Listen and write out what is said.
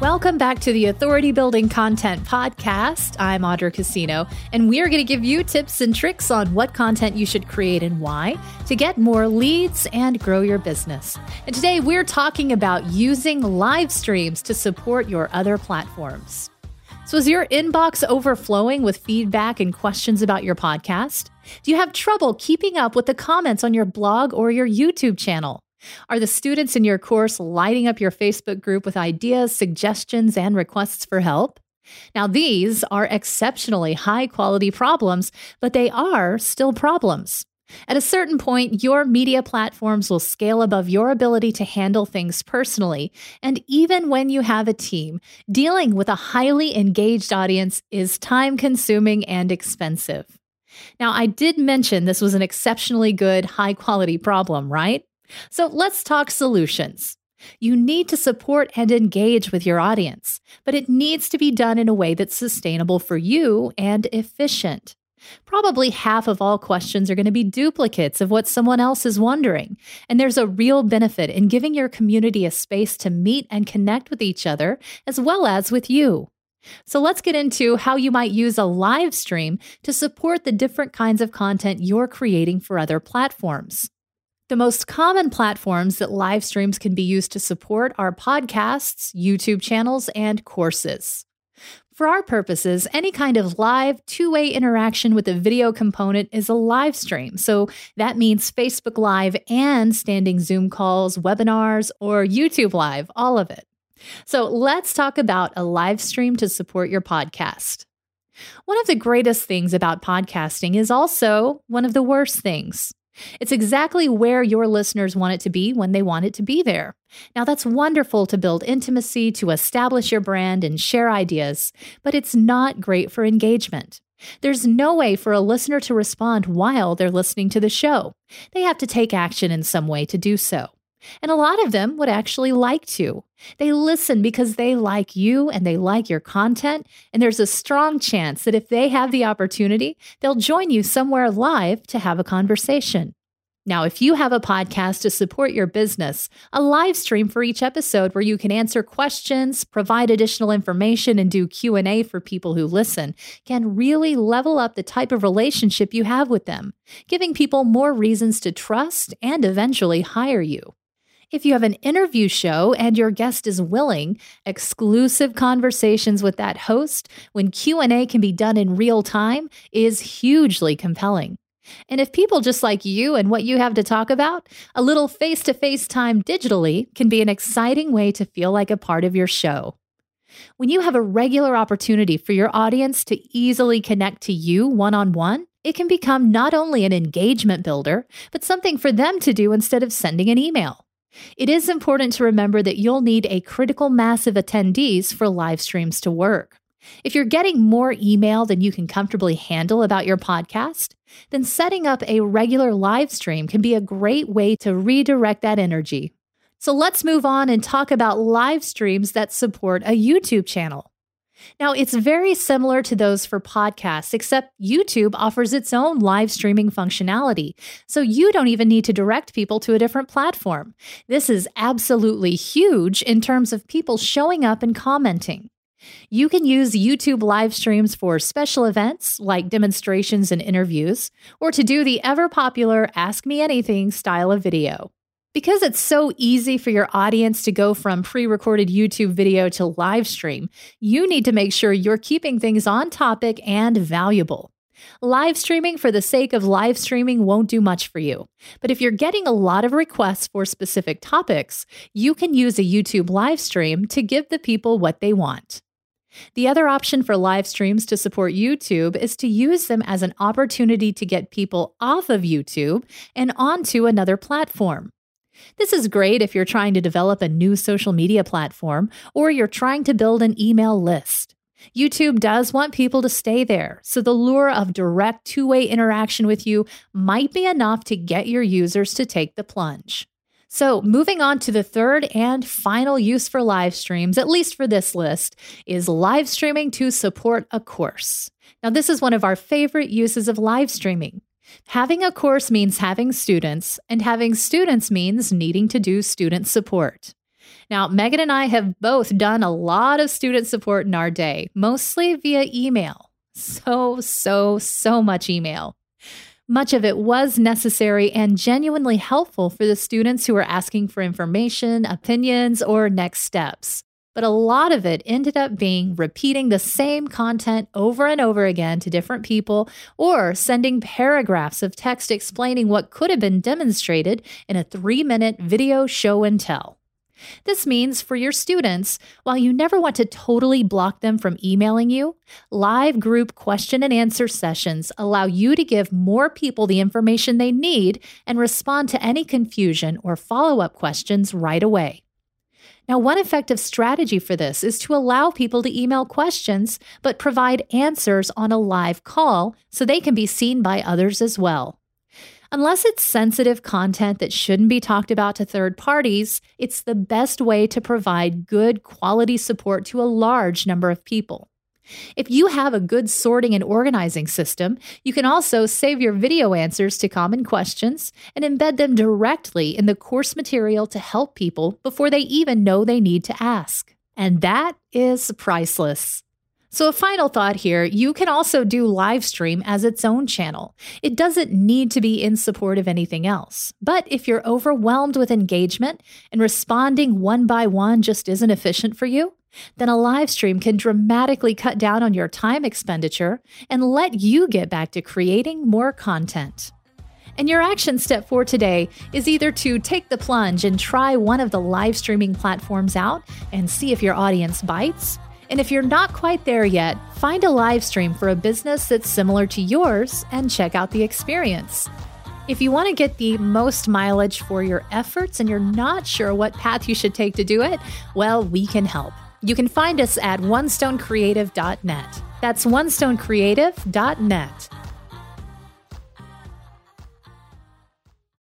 Welcome back to the Authority Building Content Podcast. I'm Audra Casino, and we are going to give you tips and tricks on what content you should create and why to get more leads and grow your business. And today we're talking about using live streams to support your other platforms. So, is your inbox overflowing with feedback and questions about your podcast? Do you have trouble keeping up with the comments on your blog or your YouTube channel? Are the students in your course lighting up your Facebook group with ideas, suggestions, and requests for help? Now, these are exceptionally high quality problems, but they are still problems. At a certain point, your media platforms will scale above your ability to handle things personally. And even when you have a team, dealing with a highly engaged audience is time consuming and expensive. Now, I did mention this was an exceptionally good, high quality problem, right? So let's talk solutions. You need to support and engage with your audience, but it needs to be done in a way that's sustainable for you and efficient. Probably half of all questions are going to be duplicates of what someone else is wondering, and there's a real benefit in giving your community a space to meet and connect with each other as well as with you. So let's get into how you might use a live stream to support the different kinds of content you're creating for other platforms. The most common platforms that live streams can be used to support are podcasts, YouTube channels, and courses. For our purposes, any kind of live, two way interaction with a video component is a live stream. So that means Facebook Live and standing Zoom calls, webinars, or YouTube Live, all of it. So let's talk about a live stream to support your podcast. One of the greatest things about podcasting is also one of the worst things. It's exactly where your listeners want it to be when they want it to be there. Now, that's wonderful to build intimacy, to establish your brand, and share ideas, but it's not great for engagement. There's no way for a listener to respond while they're listening to the show. They have to take action in some way to do so. And a lot of them would actually like to. They listen because they like you and they like your content. And there's a strong chance that if they have the opportunity, they'll join you somewhere live to have a conversation. Now, if you have a podcast to support your business, a live stream for each episode where you can answer questions, provide additional information and do Q&A for people who listen can really level up the type of relationship you have with them, giving people more reasons to trust and eventually hire you. If you have an interview show and your guest is willing, exclusive conversations with that host when Q&A can be done in real time is hugely compelling. And if people just like you and what you have to talk about, a little face-to-face time digitally can be an exciting way to feel like a part of your show. When you have a regular opportunity for your audience to easily connect to you one on one, it can become not only an engagement builder, but something for them to do instead of sending an email. It is important to remember that you'll need a critical mass of attendees for live streams to work. If you're getting more email than you can comfortably handle about your podcast, then setting up a regular live stream can be a great way to redirect that energy. So let's move on and talk about live streams that support a YouTube channel. Now, it's very similar to those for podcasts, except YouTube offers its own live streaming functionality. So you don't even need to direct people to a different platform. This is absolutely huge in terms of people showing up and commenting. You can use YouTube live streams for special events like demonstrations and interviews, or to do the ever popular Ask Me Anything style of video. Because it's so easy for your audience to go from pre recorded YouTube video to live stream, you need to make sure you're keeping things on topic and valuable. Live streaming for the sake of live streaming won't do much for you. But if you're getting a lot of requests for specific topics, you can use a YouTube live stream to give the people what they want. The other option for live streams to support YouTube is to use them as an opportunity to get people off of YouTube and onto another platform. This is great if you're trying to develop a new social media platform or you're trying to build an email list. YouTube does want people to stay there, so the lure of direct two way interaction with you might be enough to get your users to take the plunge. So, moving on to the third and final use for live streams, at least for this list, is live streaming to support a course. Now, this is one of our favorite uses of live streaming. Having a course means having students, and having students means needing to do student support. Now, Megan and I have both done a lot of student support in our day, mostly via email. So, so, so much email. Much of it was necessary and genuinely helpful for the students who were asking for information, opinions, or next steps. But a lot of it ended up being repeating the same content over and over again to different people or sending paragraphs of text explaining what could have been demonstrated in a three minute video show and tell. This means for your students, while you never want to totally block them from emailing you, live group question and answer sessions allow you to give more people the information they need and respond to any confusion or follow up questions right away. Now, one effective strategy for this is to allow people to email questions, but provide answers on a live call so they can be seen by others as well. Unless it's sensitive content that shouldn't be talked about to third parties, it's the best way to provide good quality support to a large number of people. If you have a good sorting and organizing system, you can also save your video answers to common questions and embed them directly in the course material to help people before they even know they need to ask. And that is priceless. So, a final thought here you can also do live stream as its own channel. It doesn't need to be in support of anything else. But if you're overwhelmed with engagement and responding one by one just isn't efficient for you, then a live stream can dramatically cut down on your time expenditure and let you get back to creating more content. And your action step for today is either to take the plunge and try one of the live streaming platforms out and see if your audience bites. And if you're not quite there yet, find a live stream for a business that's similar to yours and check out the experience. If you want to get the most mileage for your efforts and you're not sure what path you should take to do it, well, we can help. You can find us at onestonecreative.net. That's onestonecreative.net.